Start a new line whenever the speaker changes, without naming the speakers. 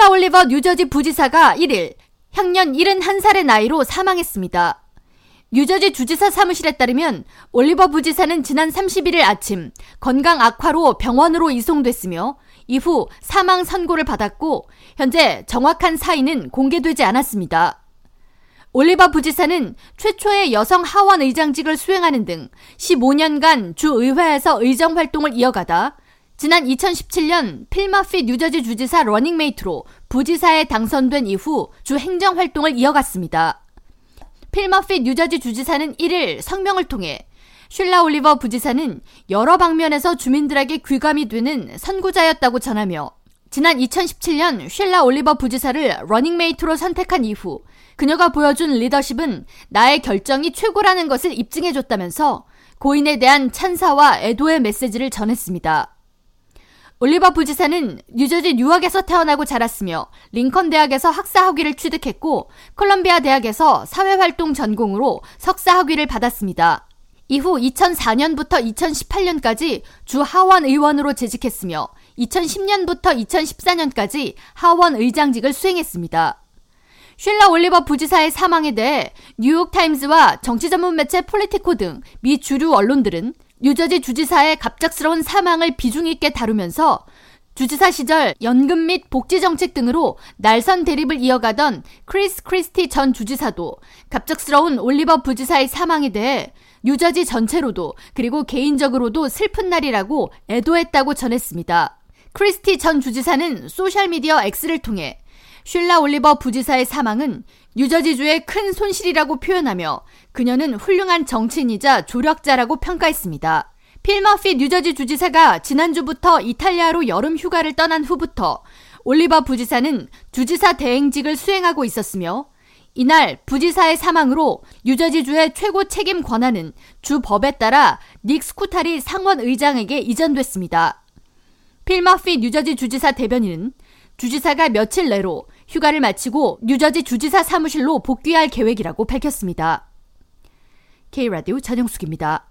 쉴라 올리버 뉴저지 부지사가 1일 향년 71살의 나이로 사망했습니다. 뉴저지 주지사 사무실에 따르면 올리버 부지사는 지난 31일 아침 건강 악화로 병원으로 이송됐으며 이후 사망 선고를 받았고 현재 정확한 사인은 공개되지 않았습니다. 올리버 부지사는 최초의 여성 하원 의장직을 수행하는 등 15년간 주 의회에서 의정 활동을 이어가다 지난 2017년 필 머피 뉴저지 주지사 러닝메이트로 부지사에 당선된 이후 주 행정 활동을 이어갔습니다. 필 머피 뉴저지 주지사는 1일 성명을 통해 쉴라 올리버 부지사는 여러 방면에서 주민들에게 귀감이 되는 선구자였다고 전하며 지난 2017년 쉴라 올리버 부지사를 러닝메이트로 선택한 이후 그녀가 보여준 리더십은 나의 결정이 최고라는 것을 입증해줬다면서 고인에 대한 찬사와 애도의 메시지를 전했습니다. 올리버 부지사는 뉴저지 뉴왁에서 태어나고 자랐으며 링컨 대학에서 학사 학위를 취득했고 콜럼비아 대학에서 사회활동 전공으로 석사 학위를 받았습니다. 이후 2004년부터 2018년까지 주 하원 의원으로 재직했으며 2010년부터 2014년까지 하원 의장직을 수행했습니다. 쉴라 올리버 부지사의 사망에 대해 뉴욕타임즈와 정치 전문 매체 폴리티코 등 미 주류 언론들은 뉴저지 주지사의 갑작스러운 사망을 비중 있게 다루면서 주지사 시절 연금 및 복지 정책 등으로 날선 대립을 이어가던 크리스 크리스티 전 주지사도 갑작스러운 올리버 부지사의 사망에 대해 뉴저지 전체로도 그리고 개인적으로도 슬픈 날이라고 애도했다고 전했습니다. 크리스티 전 주지사는 소셜미디어 X를 통해 쉴라 올리버 부지사의 사망은 뉴저지주의 큰 손실이라고 표현하며 그녀는 훌륭한 정치인이자 조력자라고 평가했습니다. 필머피 뉴저지 주지사가 지난주부터 이탈리아로 여름 휴가를 떠난 후부터 올리버 부지사는 주지사 대행직을 수행하고 있었으며 이날 부지사의 사망으로 뉴저지주의 최고 책임 권한은 주 법에 따라 닉 스쿠타리 상원 의장에게 이전됐습니다. 필머피 뉴저지 주지사 대변인은 주지사가 며칠 내로 휴가를 마치고 뉴저지 주지사 사무실로 복귀할 계획이라고 밝혔습니다. K라디오 전영숙입니다.